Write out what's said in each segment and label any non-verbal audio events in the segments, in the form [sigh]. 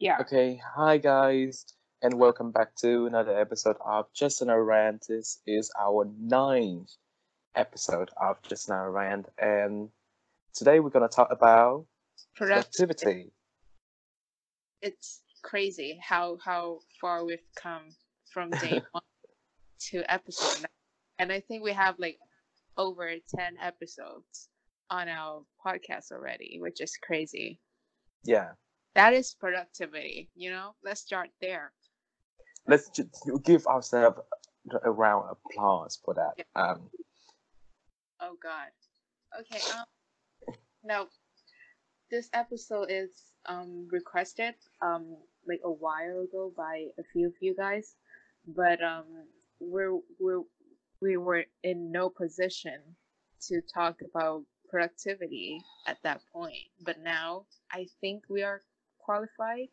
Yeah. Okay, hi guys, and welcome back to another episode of Just Another Rant. This is our ninth episode of Just Another Rant, and today we're going to talk about productivity. It's crazy how how far we've come from [laughs] day one to episode nine. And I think we have like over 10 episodes on our podcast already, which is crazy. Yeah, That is productivity, you know? Let's start there. let's just give ourselves a round of applause for that. Um, Oh god. Okay, um now this episode is um requested um like a while ago by a few of you guys, but um we're we're we were in no position to talk about productivity at that point. But now I think we are qualified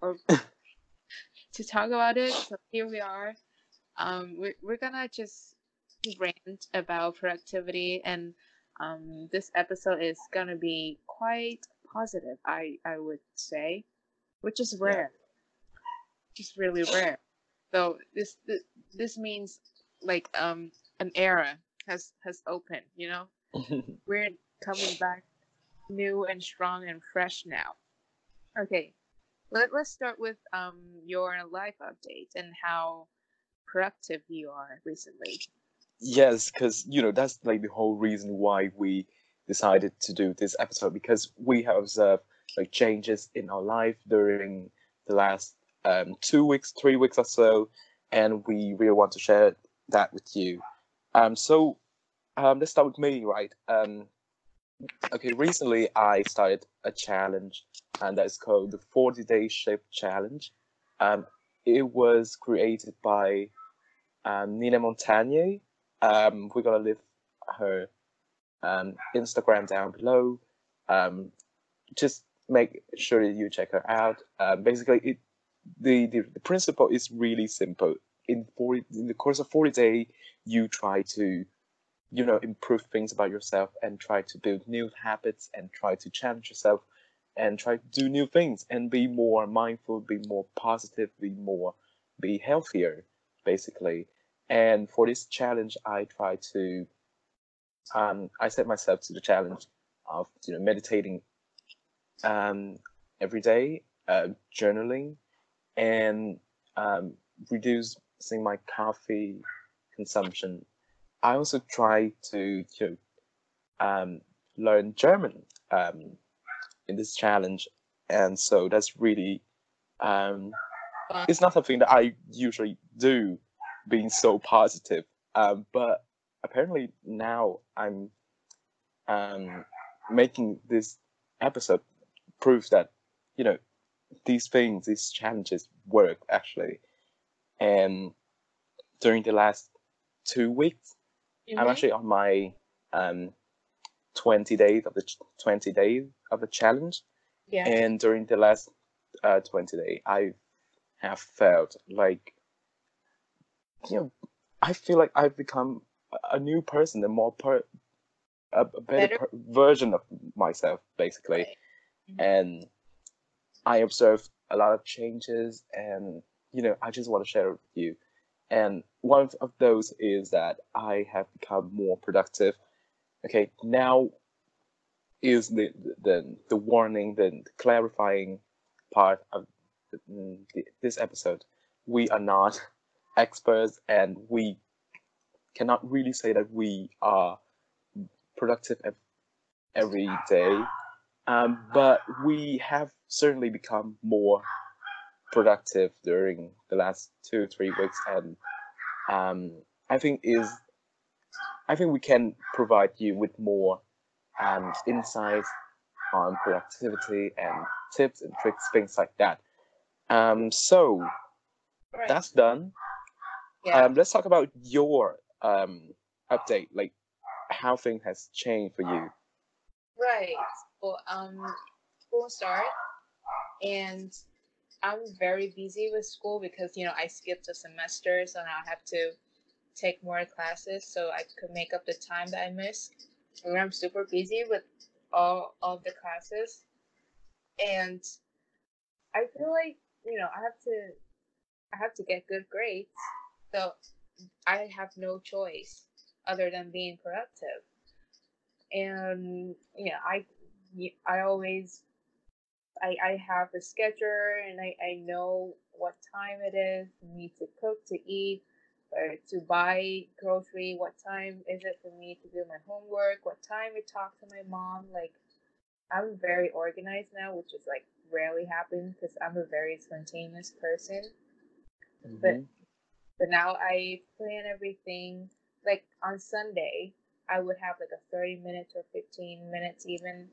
or [laughs] to talk about it. So here we are. Um, we're, we're gonna just rant about productivity, and um, this episode is gonna be quite positive. I I would say, which is rare, just really rare. So this this, this means like um an era has has opened. You know, [laughs] we're coming back new and strong and fresh now. Okay, let, let's start with um your life update and how productive you are recently. yes, because you know that's like the whole reason why we decided to do this episode because we have observed like changes in our life during the last um, two weeks, three weeks or so, and we really want to share that with you. Um, so um, let's start with me, right? Um, okay, recently I started a challenge, and that is called the 40 Day Shift Challenge. Um, it was created by um, Nina Montagne. Um, we're gonna leave her um, Instagram down below. Um, just make sure that you check her out. Um, basically, it the, the the principle is really simple. In forty in the course of forty day, you try to you know improve things about yourself and try to build new habits and try to challenge yourself and try to do new things and be more mindful, be more positive, be more be healthier, basically. And for this challenge, I try to um, I set myself to the challenge of you know meditating um, every day, uh, journaling, and um, reducing my coffee consumption. I also try to you know, um, learn German um, in this challenge, and so that's really um, it's not something that I usually do, being so positive. Um, but apparently now I'm um, making this episode proves that you know these things, these challenges work actually. And during the last two weeks, I'm Mhm. actually on my um, 20 days of the ch- 20 days of the challenge, yeah. and during the last uh, 20 days, I have felt like you know I feel like I've become a- new person, a more per a, better, Better? Per- version of myself, basically. Right. Mhm. And I observed a lot of changes, and you know, I just want to share it with you. And one of- those is that I have become more productive. Okay, now is the the the warning, the clarifying part of this episode. We are not [laughs] experts, and we cannot really say that we are productive every day. Um, but we have certainly become more productive during the last two three weeks, and um, I think is I think we can provide you with more um, insights on productivity and tips and tricks, things like that. Um, so Right. that's done. yeah. Um, let's talk about your um, update, like how things has changed for you. Right. Well, um, school start, and I'm very busy with school because you know I skipped a semester, so now I have to take more classes so I could make up the time that I missed. And I'm super busy with all of the classes, and I feel like you know I have to I have to get good grades, so I have no choice other than being productive. And yeah, I I always I I have a schedule and I I know what time it is for me to cook to eat or to buy grocery. What time is it for me to do my homework? What time to talk to my mom? Like I'm very organized now, which is like rarely happens because I'm a very spontaneous person. Mm-hmm. But but now I plan everything. Like on Sunday, I would have like a 30 minutes or 15 minutes even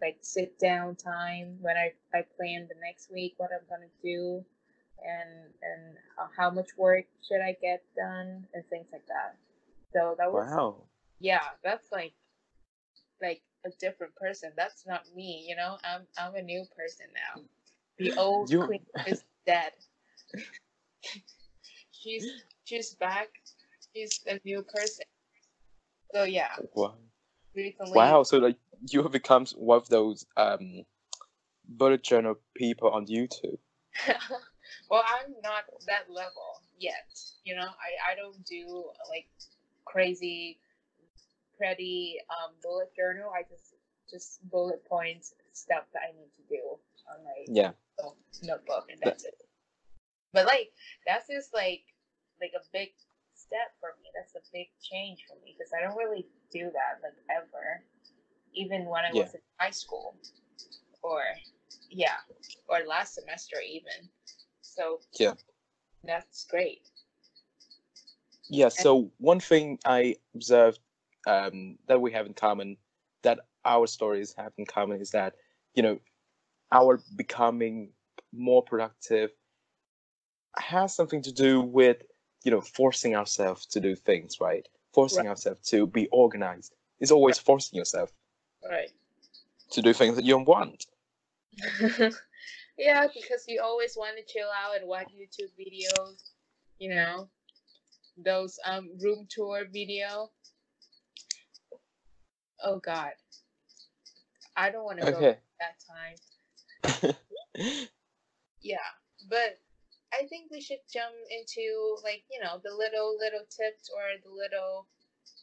like sit down time when I, I plan the next week what I'm gonna do and and how much work should I get done and things like that. So that was wow. Yeah, that's like like a different person. That's not me, you know. I'm I'm a new person now. The old you... Quynh is [laughs] dead. she's she's back. She's a new person. So yeah. Wow. Recently, wow. So like you have become one of those um bullet journal people on YouTube. [laughs] well, I'm not that level yet. You know, I I don't do like crazy pretty um, bullet journal. I just just bullet points stuff that I need to do on my yeah notebook, and that's it. But like that's just like like a big step for me. That's a big change for me because I don't really do that like ever, even when I yeah. was in high school, or yeah, or last semester even. So yeah, that's great. Yeah. So one thing I observed um, that we have in common, that our stories have in common, is that you know our becoming more productive has something to do with you know forcing ourselves to do things right forcing right. ourselves to be organized is always right. forcing yourself right. To do things that you don't want. [laughs] Yeah because you always want to chill out and watch youtube videos you know? Those um room tour video. Oh God, I don't want to okay. go that time. [laughs] yeah, but I think we should jump into like you know the little little tips or the little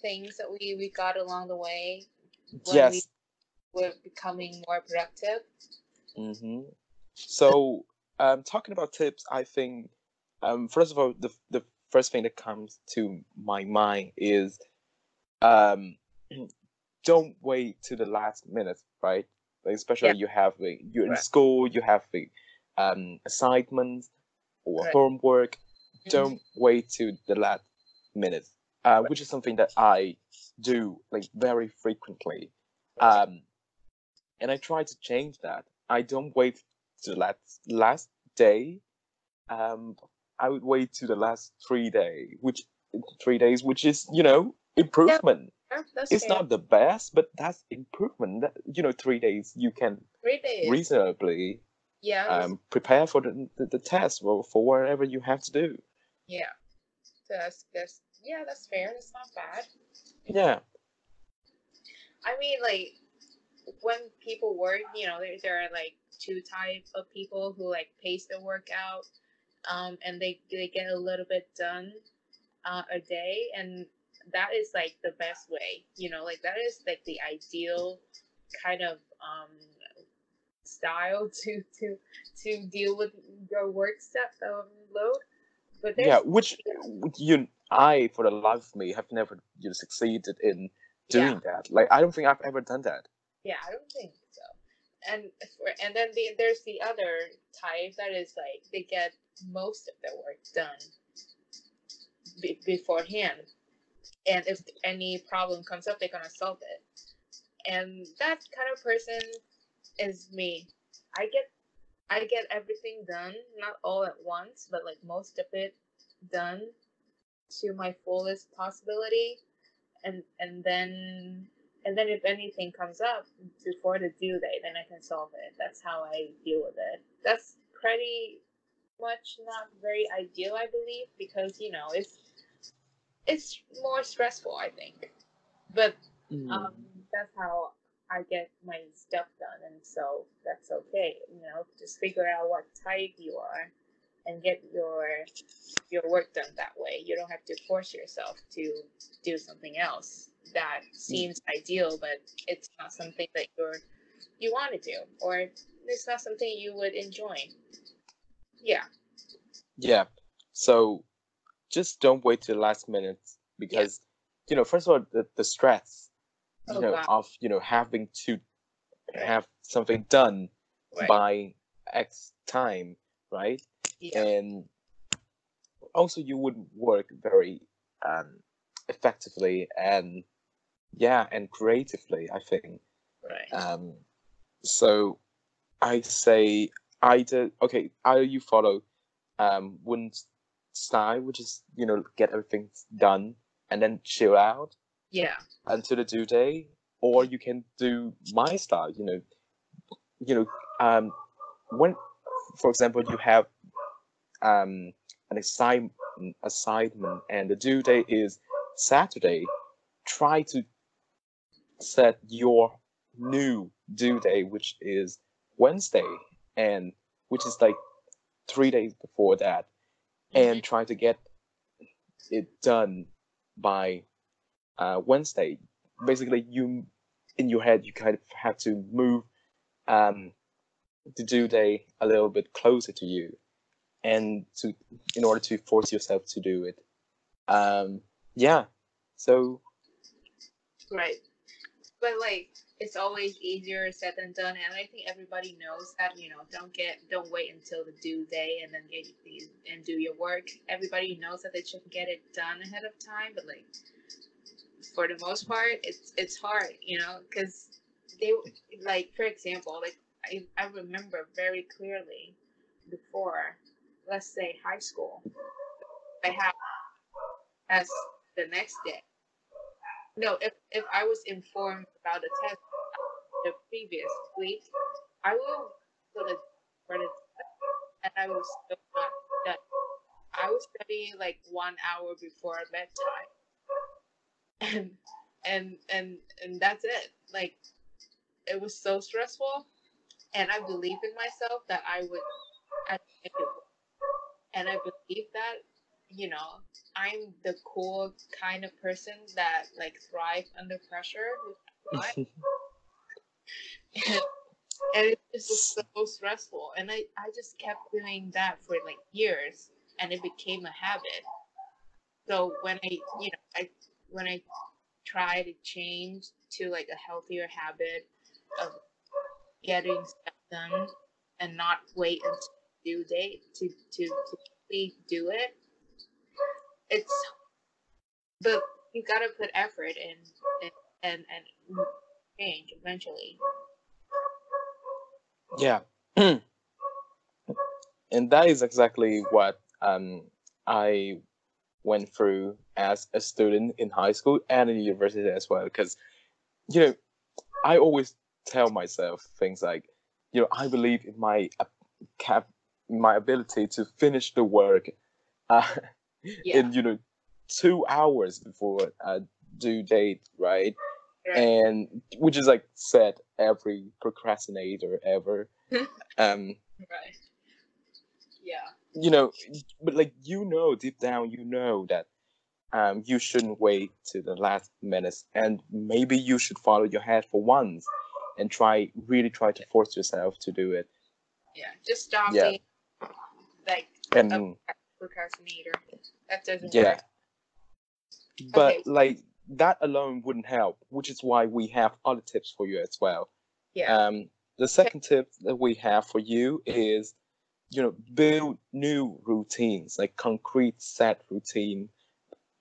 things that we we got along the way when yes. we were becoming more productive. Mm-hmm. So, um, talking about tips, I think um, first of all, the the first thing that comes to my mind is um, [clears throat] don't wait to the last minute, right? Like especially yeah. you have like, you're in school, you have the um, assignments or right. homework. Mm-hmm. Don't wait to the last minute, uh, which is something that I do like very frequently. Um, and I try to change that. I don't wait to the last last day. Um, I would wait to the last three day, which three days, which is you know improvement it's fair. not the best, but that's improvement. That, you know, three days you can days. reasonably yeah um, prepare for the, the, the test or for whatever you have to do. Yeah, so that's that's yeah, that's fair. That's not bad. Yeah. I mean, like when people work, you know, there there are like two types of people who like pace their workout, um, and they they get a little bit done uh, a day, and that is like the best way you know like that is like the ideal kind of um style [laughs] to to to deal with your work stuff um, load yeah which you i for the life of me have never you know, succeeded in doing yeah. that. Like i don't think i've ever done that. Yeah i don't think so. And for, and then the, there's the other type that is like they get most of their work done be, beforehand. And if any problem comes up they're gonna solve it. And that kind of person is me. I get i get everything done not all at once but like most of it done to my fullest possibility and and then and then if anything comes up before the due date then i can solve it that's how i deal with it that's pretty much not very ideal i believe because you know it's it's more stressful, I think. But mm. um, that's how I get my stuff done, and so that's okay. You know, just figure out what type you are, and get your your work done that way. You don't have to force yourself to do something else that seems ideal, but it's not something that you're you want to do, or it's not something you would enjoy. Yeah. Yeah. So just don't wait till the last minute because you know, first of all, the, the stress, you Oh, know, God. of you know having to have something done Right. by X time, right? Yeah. And also, you would work very um, effectively and yeah, and creatively. I think. Right. Um, so I say either okay, either you follow um one style, which is you know get everything done and then chill out Yeah. until the due day, or you can do my style. You know, you know, um, when, for example, you have um an assignment assignment and the due date is Saturday, try to set your new due date, which is Wednesday, and which is like three days before that, and try to get it done by uh, Wednesday. Basically, you in your head you kind of have to move um, the due date a little bit closer to you, and to in order to force yourself to do it. Um, yeah. So Right. But like it's always easier said than done and I think everybody knows that, you know, don't get don't wait until the due day and then get and do your work. Everybody knows that they should get it done ahead of time, but like for the most part it's it's hard, you know, cuz they like for example, like I I remember very clearly before let's say high school I have as the next day no, if if I was informed about the test the previous week, I will for the for the and I was still not done. I will study like one hour before bedtime, and and and and that's it. Like it was so stressful, and I believe in myself that I would, I think it would. and I believe that you know I'm the cool kind of person that like thrive under pressure. which I like. and, and it just was so stressful. And I, I just kept doing that for like years and it became a habit. So when I you know, I when I try to change to like a healthier habit of getting stuff done and not wait until due date to to, to really do it it's but you gotta put effort in and and, and change eventually. Yeah, [clears throat] and that is exactly what um I went through as a student in high school and in university as well. Because you know, I always tell myself things like, you know, I believe in my uh, cap, my ability to finish the work. Uh, [laughs] yeah in you know two hours before a due date, right? right. And which is like said every procrastinator ever. [laughs] um, right yeah you know, but like you know deep down, you know that um you shouldn't wait to the last minutes, and maybe you should follow your head for once and try really try to force yourself to do it. yeah just stop Yeah. being like And a procrastinator that doesn't yeah, work but Okay. like that alone wouldn't help, which is why we have other tips for you as well. yeah Um, the second tip that we have for you is, you know, build new routines, like concrete set routine,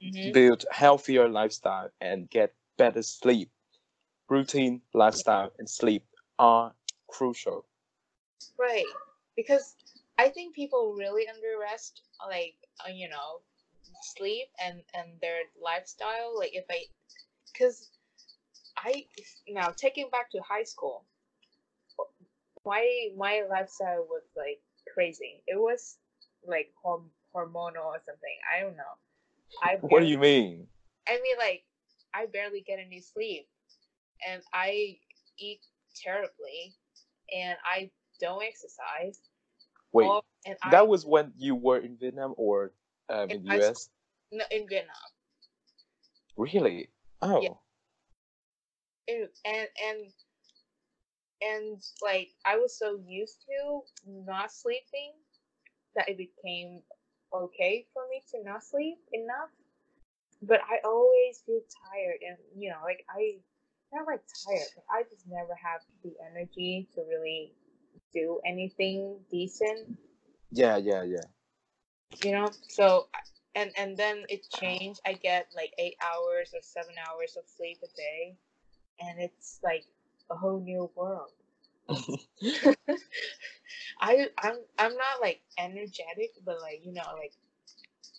hmm build healthier lifestyle, and get better sleep. Routine, lifestyle, and sleep are crucial. Right. Because I think people really underrest like uh, you know sleep and and their lifestyle like if I cuz I now taking back to high school my my lifestyle was like crazy. It was like horm- hormonal or something. I don't know. I [laughs] What do you mean? I mean, like, I barely get any sleep, and I eat terribly, and I don't exercise. Wait, all- and I, that was when you were in Vietnam or um, in In the US? no, in Vietnam. Really? Oh. Ew, and and and like I was so used to not sleeping that it became okay for me to not sleep enough. But I always feel tired, and you know, like I not like tired, but I just never have the energy to really do anything decent. Yeah, yeah, yeah. You know, so and and then it changed. I get like eight hours or seven hours of sleep a day, and it's like a whole new world. [laughs] [laughs] I I'm I'm not like energetic, but like you know like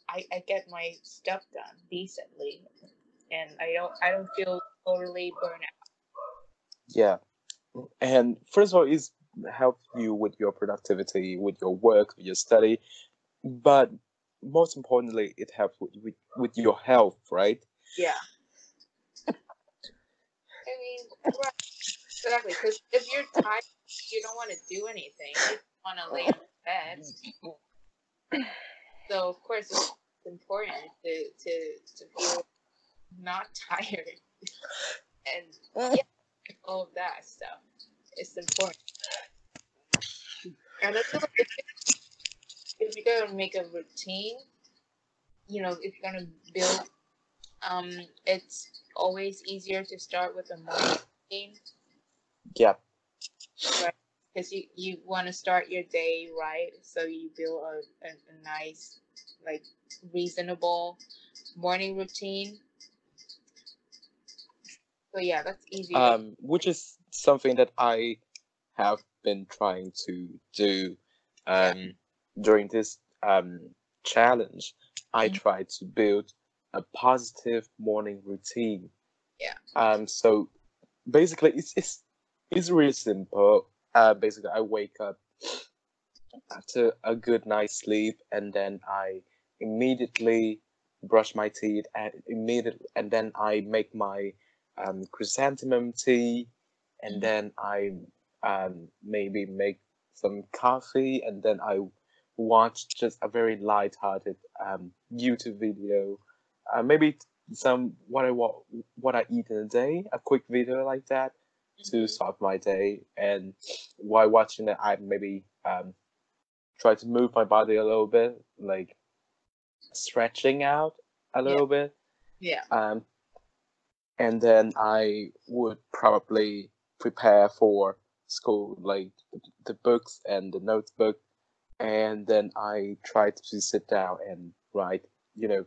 I I get my stuff done decently, and I don't I don't feel totally burnt out. Yeah. And first of all, it's help you with your productivity, with your work, with your study. But most importantly, it helps with, with, with your health, right? Yeah. I mean, right, exactly. Because if you're tired, you don't want to do anything. You want to lay in bed. So of course it's important to to to feel not [laughs] tired and yeah, all of that stuff. It's important. And I feel like if, you're gonna make a routine, you know, if you're gonna build, um, it's always easier to start with a morning routine Yeah. because you, you want to start your day right so you build a, a, a nice like reasonable morning routine so yeah that's easy Um, which is something that I have been trying to do um, during this um, challenge. I Mhm. try to build a positive morning routine. Yeah. Um. So basically, it's it's it's really simple. Uh, basically, I wake up after a good night's sleep, and then I immediately brush my teeth, and immediately, and then I make my um, chrysanthemum tea, and then I um, maybe make some coffee, and then I watch just a very light-hearted um, YouTube video, uh, maybe some what I wa- what I eat in a day, a quick video like that to start my day. And while watching it, I maybe um, try to move my body a little bit, like stretching out a little bit. yeah Um, and then I would probably prepare for school, like the books and the notebook. And then I try to sit down and write, you know,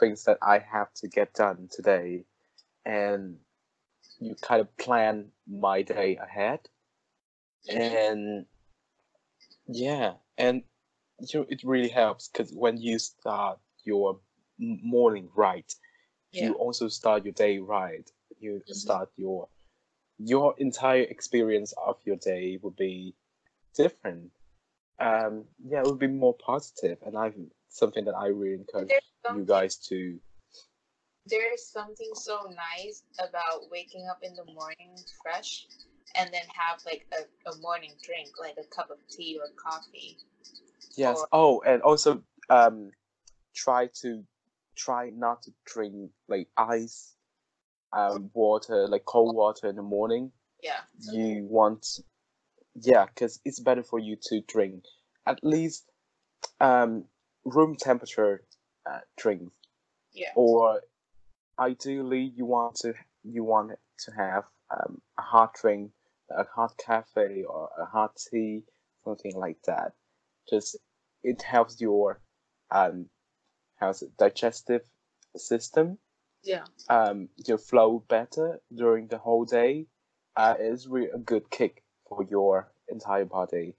things that I have to get done today. And you kind of plan my day ahead. And yeah, and you know, it really helps because when you start your morning right, yeah you also start your day right. You Mhm. start your your entire experience of your day will be different. Um, yeah, it would be more positive, and I something that I really encourage you guys to. There's something so nice about waking up in the morning fresh and then have like a, a morning drink like a cup of tea or coffee Yes. Or- Oh, and also um, try to try not to drink like ice, um, water like cold water in the morning. yeah you want yeah because it's better for you to drink at least um room temperature uh, drinks yeah or ideally you want to you want to have um, a hot drink a hot cafe or a hot tea something like that. Just it helps your um how's it digestive system. Yeah. Um, your flow better during the whole day, uh, it's really a good kick for your entire body.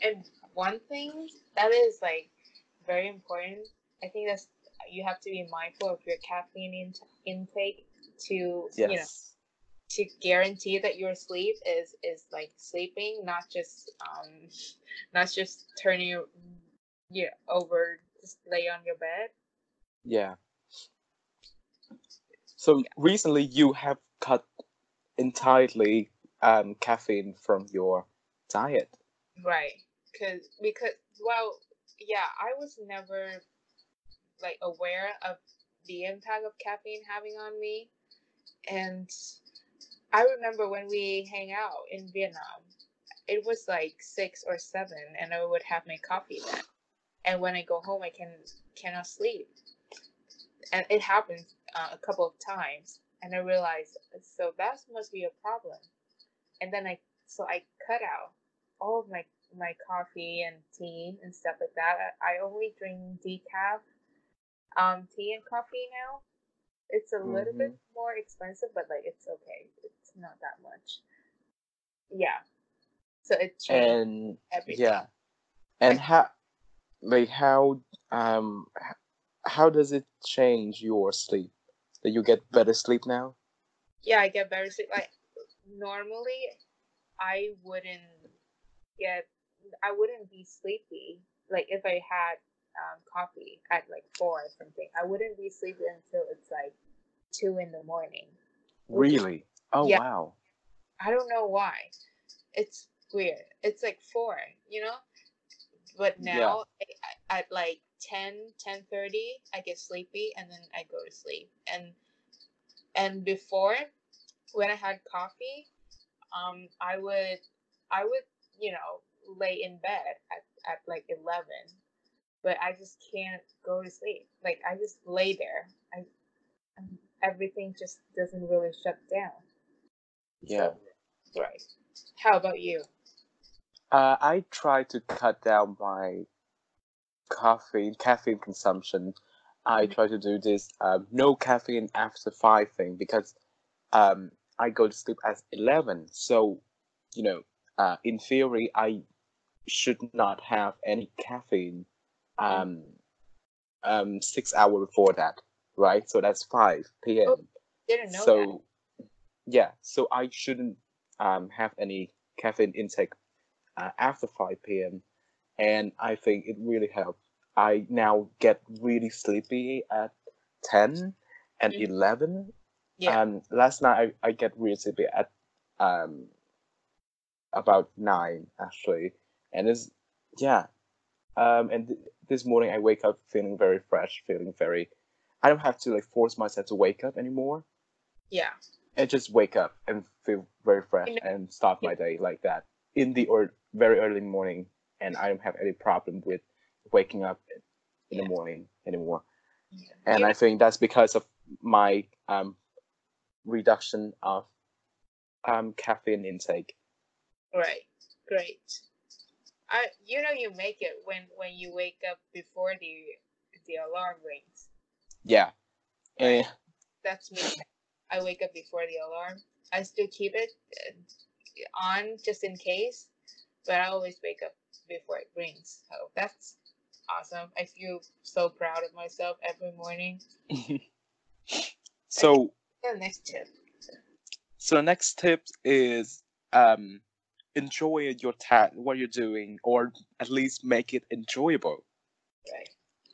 And one thing that is like very important, I think that's you have to be mindful of your caffeine in- intake to you know to guarantee that your sleep is is like sleeping, not just um not just turning you yeah over just lay on your bed. Yeah. So recently you have cut entirely um, caffeine from your diet. Right. Cause because well, yeah, I was never like aware of the impact of caffeine having on me. And I remember when we hang out in Vietnam, it was like six or seven, and I would have my coffee then. And when I go home, I can cannot sleep, and it happened uh, a couple of times. And I realized, so that must be a problem. And then I, so I cut out all of my my coffee and tea and stuff like that. I only drink decaf um, tea and coffee now. It's a mm-hmm. little bit mm-hmm. more expensive, but like it's okay. It's not that much. Yeah. So it and everything. yeah, and how like how um how does it change your sleep? That you get better sleep now? Yeah, I get better sleep. Like normally, I wouldn't get I wouldn't be sleepy like if I had um, coffee at like four or something. I wouldn't be sleepy until it's like two in the morning. Really? Oh yeah. wow. I don't know why. It's weird. It's like four, you know. But now yeah. I, at like 10, 10 30, I get sleepy and then I go to sleep. And and before, when I had coffee, um, I would I would you know lay in bed at, at like 11 but i just can't go to sleep. Like i just lay there. I everything just doesn't really shut down. Yeah. So, right. How about you? Uh, i try to cut down my caffeine caffeine consumption. I mm-hmm. try to do this um, no caffeine after five thing because um, i go to sleep at 11 so you know uh, in theory i should not have any caffeine um, um, six hour before that, right? So that's 5 p.m. Oh, didn't know so, that. yeah, so I shouldn't um, have any caffeine intake uh, after 5 p.m. And I think it really helps. I now get really sleepy at 10 and mm-hmm. 11. Yeah. And last night I, I get really sleepy at um, about 9 actually and it's yeah um and th- this morning i wake up feeling very fresh feeling very i don't have to like force myself to wake up anymore. Yeah. I just wake up and feel very fresh and start my day like that in the or very early morning and i don't have any problem with waking up in yeah. the morning anymore. Yeah. and yeah. i think that's because of my um reduction of um caffeine intake. Right. Great I you know you make it when when you wake up before the the alarm rings. Yeah. Right? Eh. That's me. I wake up before the alarm. I still keep it uh, on just in case, but I always wake up before it rings. So that's awesome. I feel so proud of myself every morning. [laughs] so the next tip. So the next tip is um enjoy your task, what you're doing, or at least make it enjoyable. Right.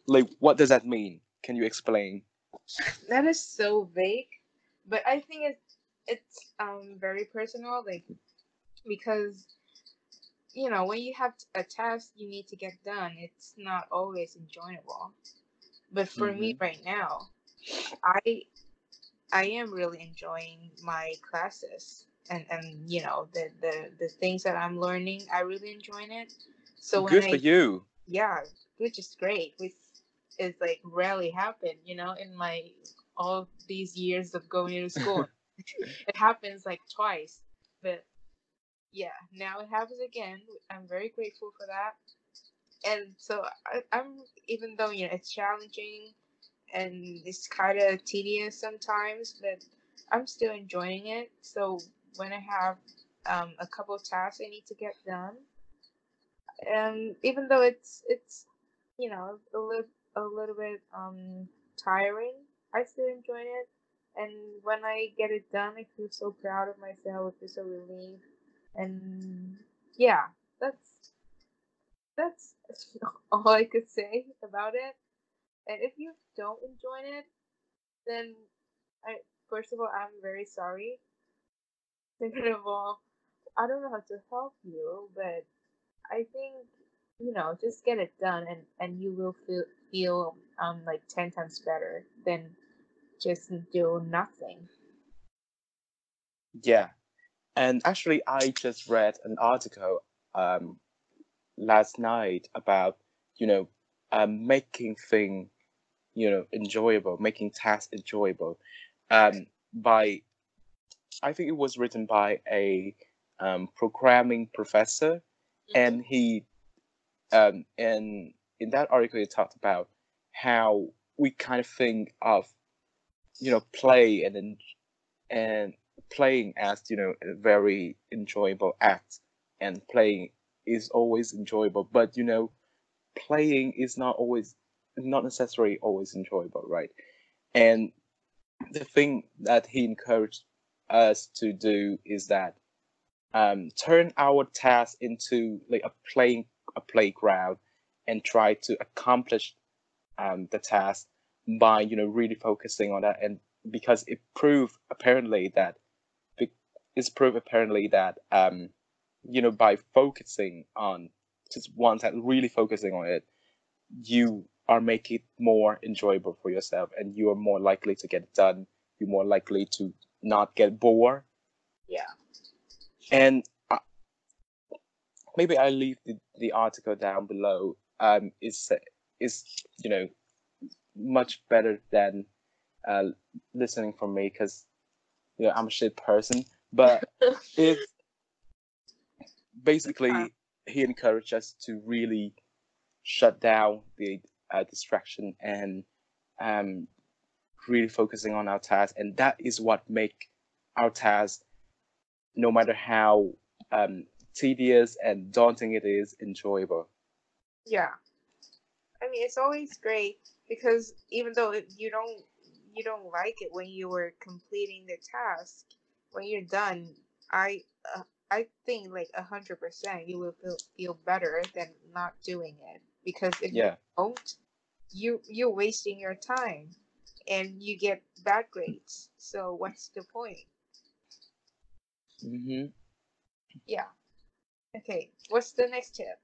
Like, what does that mean? Can you explain? [laughs] That is so vague, but I think it's it's um very personal, like because you know when you have a task you need to get done, it's not always enjoyable. But for mm-hmm. me right now, I I am really enjoying my classes and and you know the the the things that I'm learning, I really enjoying it. So good for you. Yeah, which is great. Which is like rarely happened, you know, in my all these years of going to school. [laughs] [laughs] it happens like twice, but yeah, now it happens again. I'm very grateful for that. And so I, I'm even though you know it's challenging and it's kind of tedious sometimes, but I'm still enjoying it. So when I have um, a couple of tasks I need to get done. And even though it's it's you know a little a little bit um, tiring, I still enjoy it. And when I get it done, I feel so proud of myself. I feel so relieved. And yeah, that's that's [laughs] all I could say about it. And if you don't enjoy it, then I first of all I'm very sorry Second of all, I don't know how to help you, but I think you know just get it done, and and you will feel feel um like ten times better than just do nothing. Yeah, and actually, I just read an article um, last night about you know um, making thing you know enjoyable, making tasks enjoyable um, by I think it was written by a um, programming professor, Mm-hmm. and he um, and in that article he talked about how we kind of think of you know play and en- and playing as you know a very enjoyable act and playing is always enjoyable but you know playing is not always not necessarily always enjoyable right and the thing that he encouraged us to do is that um, turn our task into like a playing a playground and try to accomplish um, the task by you know really focusing on that. And because it proved apparently that it's proved apparently that um, you know by focusing on just one task really focusing on it you are making it more enjoyable for yourself and you are more likely to get it done. You're more likely to not get bored Yeah. and uh, maybe I leave the, the article down below. Um, is is you know much better than uh, listening from me because you know I'm a shit person. But [laughs] it basically he encouraged us to really shut down the uh, distraction and um, really focusing on our task, and that is what make our task no matter how um, tedious and daunting it is, enjoyable. Yeah. I mean, it's always great because even though it, you don't you don't like it when you were completing the task, when you're done, I uh, I think like a hundred percent you will feel feel better than not doing it because if you Yeah, don't, you you're wasting your time and you get bad grades. So what's the point? hmm Yeah. Okay. What's the next tip?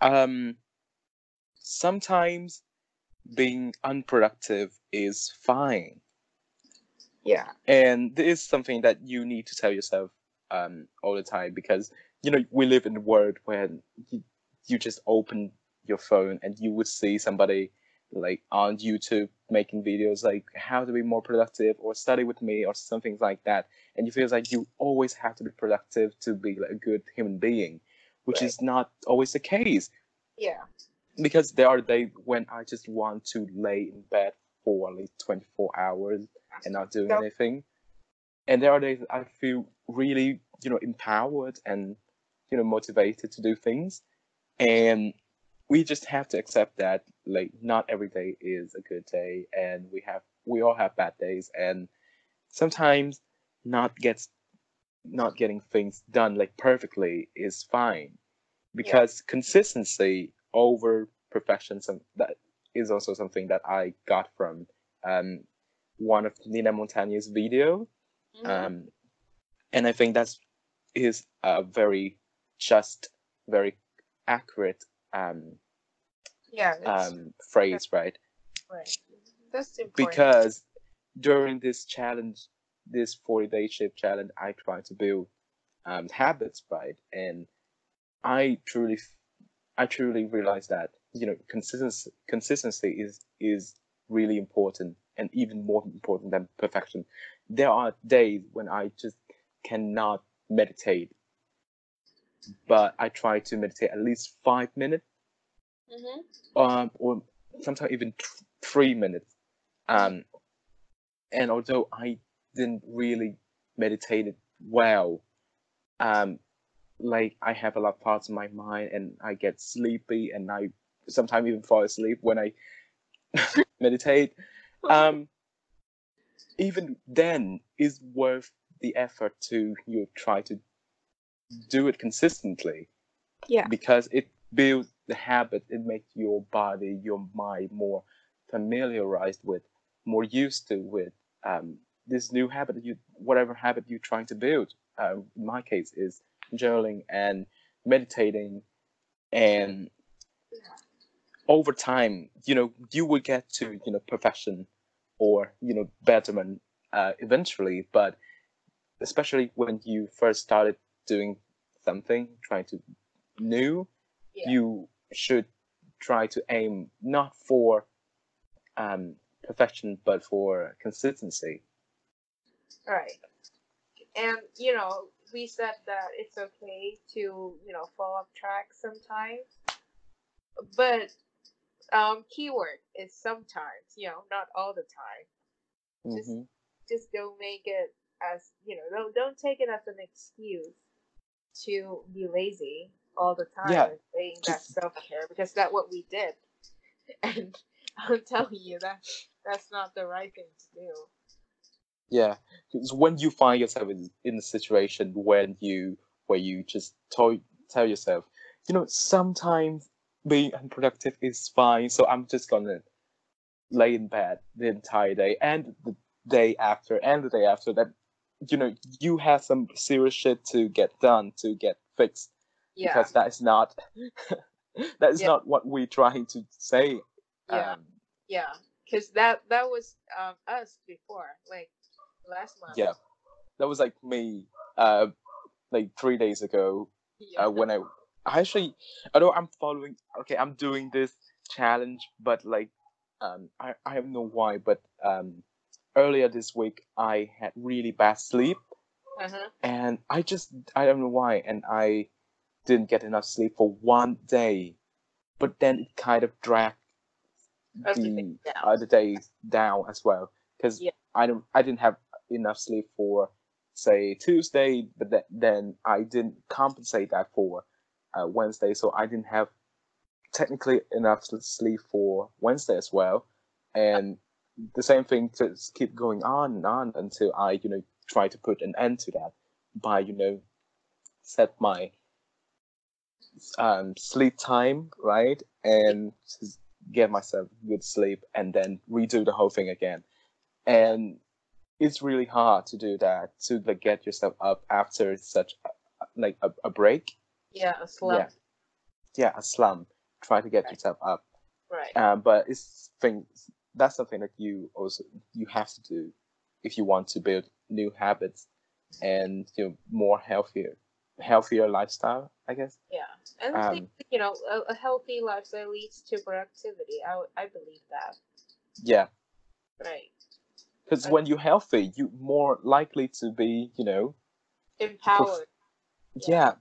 Um, sometimes being unproductive is fine, Yeah. and this is something that you need to tell yourself um, all the time because you know we live in a world where you, you just open your phone and you would see somebody like on YouTube making videos like how to be more productive or study with me or something like that, and you feel like you always have to be productive to be like a good human being, which Right. is not always the case Yeah. because there are days when I just want to lay in bed for like 24 hours and not doing Yep. anything. And there are days I feel really, you know, empowered and, you know, motivated to do things. And we just have to accept that like not every day is a good day and we have we all have bad days and sometimes not gets not getting things done like perfectly is fine. Because consistency over perfection some that is also something that I got from um, one of Nina Montagne's video. Mhm. um, and I think that's is a very just very accurate um, yeah. Um, phrase right right. That's important. because during this challenge this 40 day shift challenge I try to build um, habits right and I truly I truly realize that you know consistency consistency is is really important and even more important than perfection. There are days when I just cannot meditate, but I try to meditate at least five minutes, hmm um, or sometimes even th- three minutes. Um, and although I didn't really meditate it well, um, like I have a lot of thoughts in my mind and I get sleepy and I sometimes even fall asleep when I [laughs] meditate. Um, even then is worth the effort to you try to do it consistently Yeah. because it builds the habit. It makes your body, your mind more familiarized with, more used to with um, this new habit you whatever habit you're trying to build. Uh, in my case, is journaling and meditating, and over time, you know, you will get to you know perfection or you know betterment uh, eventually. But especially when you first started doing something, trying to new, Yeah. you should try to aim not for um, perfection but for consistency. Right. And you know, we said that it's okay to you know fall off track sometimes, but um, keyword is sometimes. You know, not all the time. Just- Mhm. Just don't make it as you know. Don't don't take it as an excuse to be lazy all the time Yeah. saying that self care because that's what we did. [laughs] And I'm telling you that that's not the right thing to do. Yeah, because when you find yourself in, in a situation when you where you just tell tell yourself, you know, sometimes being unproductive is fine, so I'm just gonna lay in bed the entire day and the day after and the day after that. You know, you have some serious shit to get done to get fixed Yeah. because that is not [laughs] that is Yeah. not what we're trying to say. Yeah. Um, Yeah, because that that was um us before, like last month. yeah, that was like me, uh, like three days ago Yeah. uh, when I, I actually, although I'm following, okay, I'm doing this challenge, but like, um, I, I don't know why, but um, earlier this week I had really bad sleep, uh-huh. and I just, I don't know why, and I didn't get enough sleep for one day, but then it kind of dragged the other days down. as well, because Yeah. I don't, I didn't have enough sleep for say Tuesday, but th- then I didn't compensate that for uh, Wednesday, so I didn't have technically enough sleep for Wednesday as well, and the same thing just keep going on and on until I, you know, try to put an end to that by, you know, set my um, sleep time right? And get myself good sleep and then redo the whole thing again, and it's really hard to do that to like get yourself up after such a, like a, a break. Yeah, a slump. yeah. Yeah a slump. Try to get Right. yourself up. Right. um, but it's things that's something that you also you have to do if you want to build new habits and you know more healthier healthier lifestyle i guess Yeah, and I think um, you know a, a healthy lifestyle leads to productivity. I I believe that. yeah Right. because when you're healthy you're more likely to be you know Empowered, yeah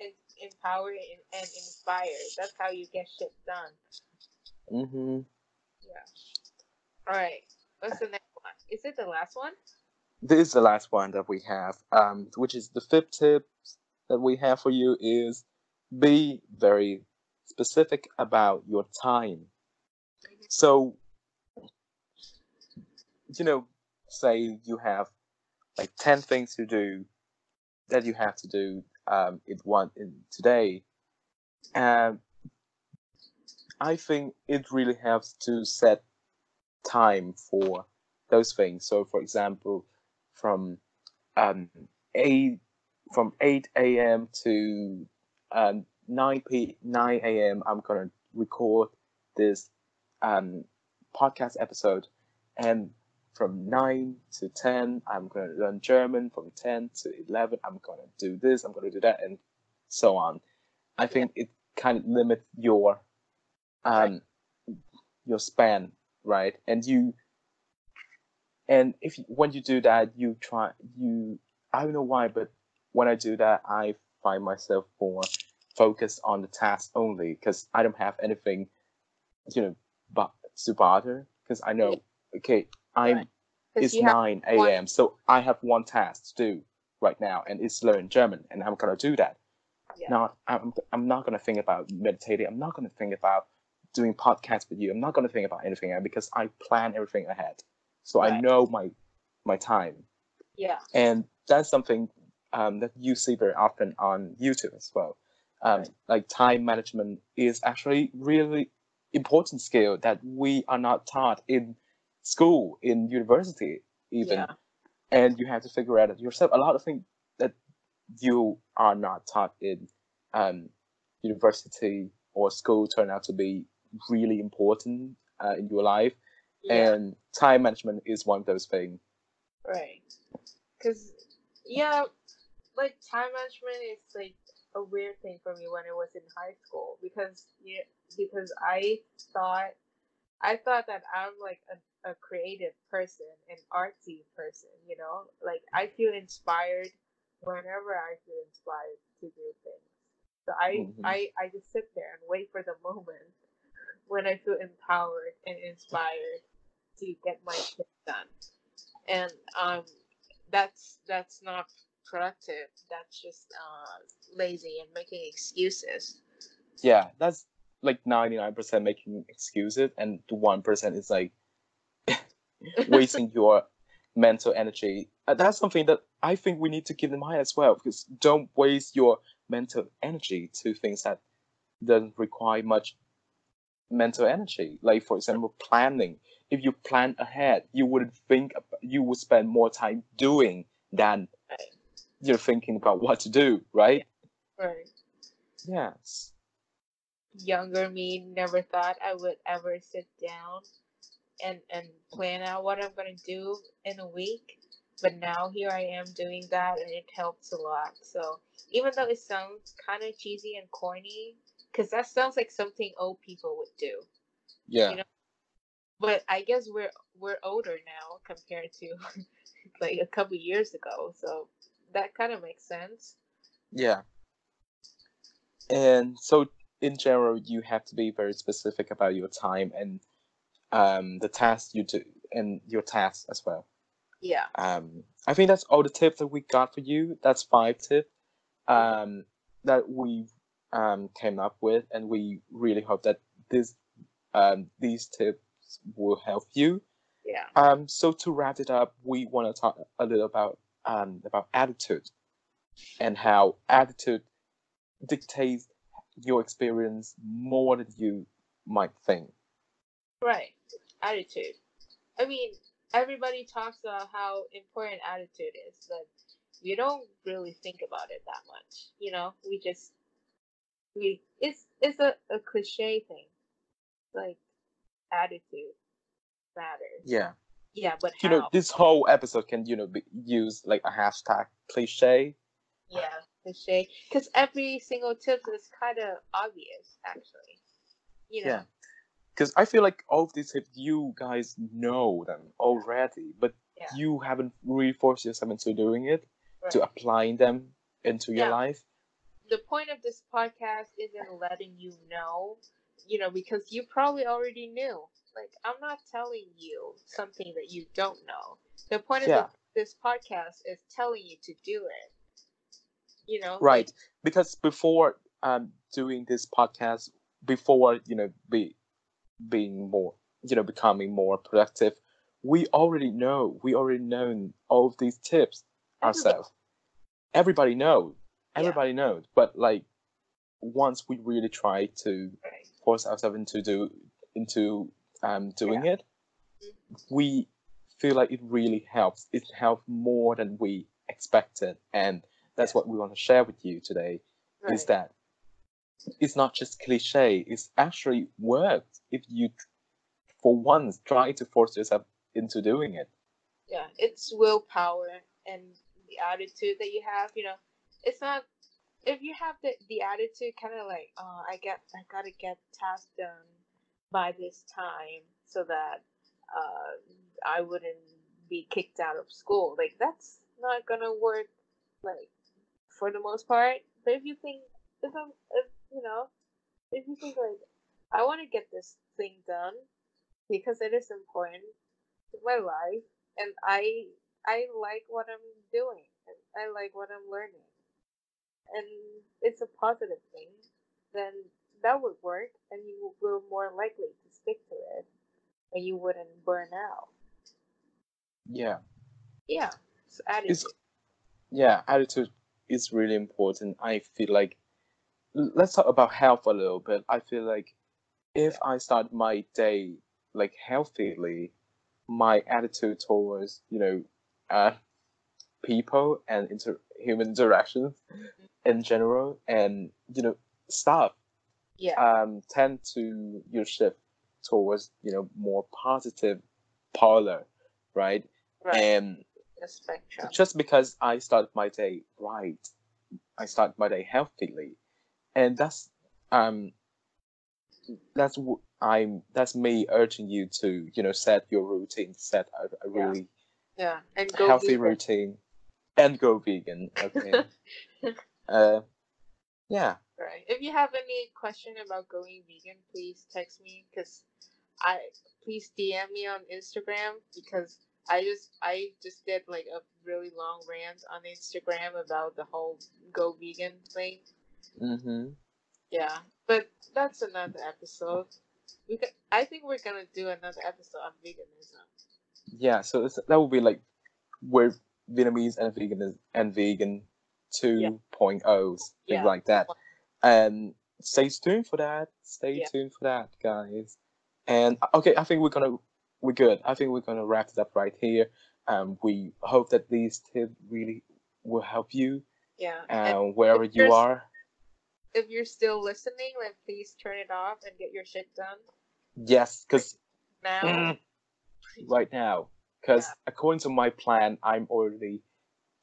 and empowered and, and inspired. That's how you get shit done. Hmm Yeah. All right. What's the next one? Is it the last one? This is the last one that we have um, which is the fifth tip that we have for you is be very specific about your time. So you know say you have like 10 things to do that you have to do um, in one in today. And i think it really helps to set time for those things. So for example from um, 8 from 8 a.m to um, 9 p 9 a.m i'm gonna record this um, podcast episode. And from 9 to 10 i'm going to learn german. From 10 to 11 i'm going to do this i'm going to do that and so on. I think it kind of limits your um your span right? And you and if when you do that you try you i don't know why but when i do that i find myself more focused on the task only because i don't have anything you know but to bother because i know okay i'm Right. it's you have 9 one- a.m. So I have one task to do right now, and it's learn German, and I'm gonna do that. Yeah. Not, I'm, I'm not gonna think about meditating. I'm not gonna think about doing podcasts with you. I'm not gonna think about anything because I plan everything ahead. So I know my my time, Yeah. and that's something um, that you see very often on YouTube as well. Um, Right. Like time management is actually really important skill that we are not taught in school, in university, even, Yeah. and you have to figure out it yourself. A lot of things that you are not taught in um, university or school turn out to be really important uh, in your life, Yeah. and time management is one of those things. Right. Cause yeah, like time management is like a weird thing for me when I was in high school because yeah, because I thought I thought that I'm like a, a creative person, an artsy person, you know? Like I feel inspired whenever I feel inspired to do things. So I Mhm. I, I just sit there and wait for the [laughs] moment when I feel empowered and inspired to get my shit done. And um that's that's not productive. That's just uh lazy and making excuses. Yeah, that's like ninety nine percent making excuses, and the one percent is like [laughs] wasting your mental energy. Uh, that's something that I think we need to keep in mind as well, because don't waste your mental energy to things that doesn't require much mental energy. Like for example, planning. If you plan ahead, you would think you would spend more time doing than you're thinking about what to do, right? Right. Yes. Younger me never thought I would ever sit down and and plan out what I'm gonna do in a week. But now here I am doing that and it helps a lot. So even though it sounds kind of cheesy and corny, because that sounds like something old people would do. Yeah. You know, But I guess we're we're older now compared to [laughs] like a couple years ago. So that kind of makes sense. Yeah. And so in general, you have to be very specific about your time and um, the tasks you do and your tasks as well. Yeah. Um, I think that's all the tips that we got for you. That's five tips um, that we um, came up with, and we really hope that this um, these tips will help you. Yeah. Um, so to wrap it up, we want to talk a little about um, about attitude and how attitude dictates your experience more than you might think. Right. Attitude. I mean, everybody talks about how important attitude is, but we don't really think about it that much. You know, we just we it's it's a, a cliche thing. Like attitude matters. Yeah, Yeah, but you how? know, this whole episode can you know be used like a hashtag cliche. yeah, cliche. Because every single tip is kind of obvious, actually. You know. Yeah. Because I feel like all of these tips you guys know them already, but Yeah. you haven't really forced yourself into doing it, to applying them into your life. The point of this podcast isn't letting you know, you know, because you probably already knew. Like, I'm not telling you something that you don't know. The point of Yeah. this, this podcast is telling you to do it. You know, right Like, because before um doing this podcast before you know be being more you know becoming more productive we already know we already known all of these tips ourselves everybody knows Yeah. everybody knows but like once we really try to right. force ourselves into do into um doing it Mm-hmm. we feel like it really helps it helps more than we expected and that's Yeah. what we want to share with you today right. is that it's not just cliche it's actually works if you for once try to force yourself into doing it yeah, it's willpower and the attitude that you have. You know, it's not if you have the the attitude, kind of like, oh, I get, I gotta get tasks done by this time so that uh, I wouldn't be kicked out of school. Like that's not gonna work. Like for the most part. But if you think, if I'm, if you know, if you think like, I want to get this thing done because it is important to my life and I I like what I'm doing and I like what I'm learning and it's a positive thing, then that would work and you will more likely to stick to it and you wouldn't burn out. yeah Yeah. So attitude. it's yeah attitude is really important i feel like let's talk about health a little bit i feel like if i start my day like healthily my attitude towards you know uh, people and inter- human interactions in general, and you know stuff Yeah. um, tend to you know, shift towards you know more positive polar, right? right. And the spectrum. just because I start my day right, I start my day healthily, and that's um that's what I'm that's me urging you to you know set your routine, set a, a really Yeah. And go healthy routine, and go vegan. Okay. [laughs] uh, yeah. Right. If you have any question about going vegan, please text me because I please DM me on Instagram because I just I just did like a really long rant on Instagram about the whole go vegan thing. Mm-hmm. Yeah, but that's another episode. We could, I think we're gonna do another episode on veganism. Yeah. So that would be like where Vietnamese and vegan and vegan 2.0s, things Yeah. like that. and stay tuned for that. Stay Yeah. tuned for that, guys. And okay, I think we're gonna we're good. I think we're gonna wrap it up right here. Um, we hope that these tips really will help you Yeah. uh, and wherever you are. if you're still listening, then please turn it off and get your shit done Yes, because now. right now, because Yeah. according to my plan, I'm already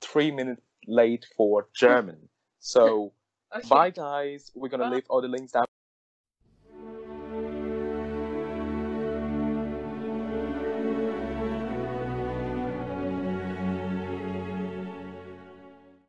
three minutes late for German. So [laughs] Okay. bye, guys. We're gonna Bye. leave all the links down.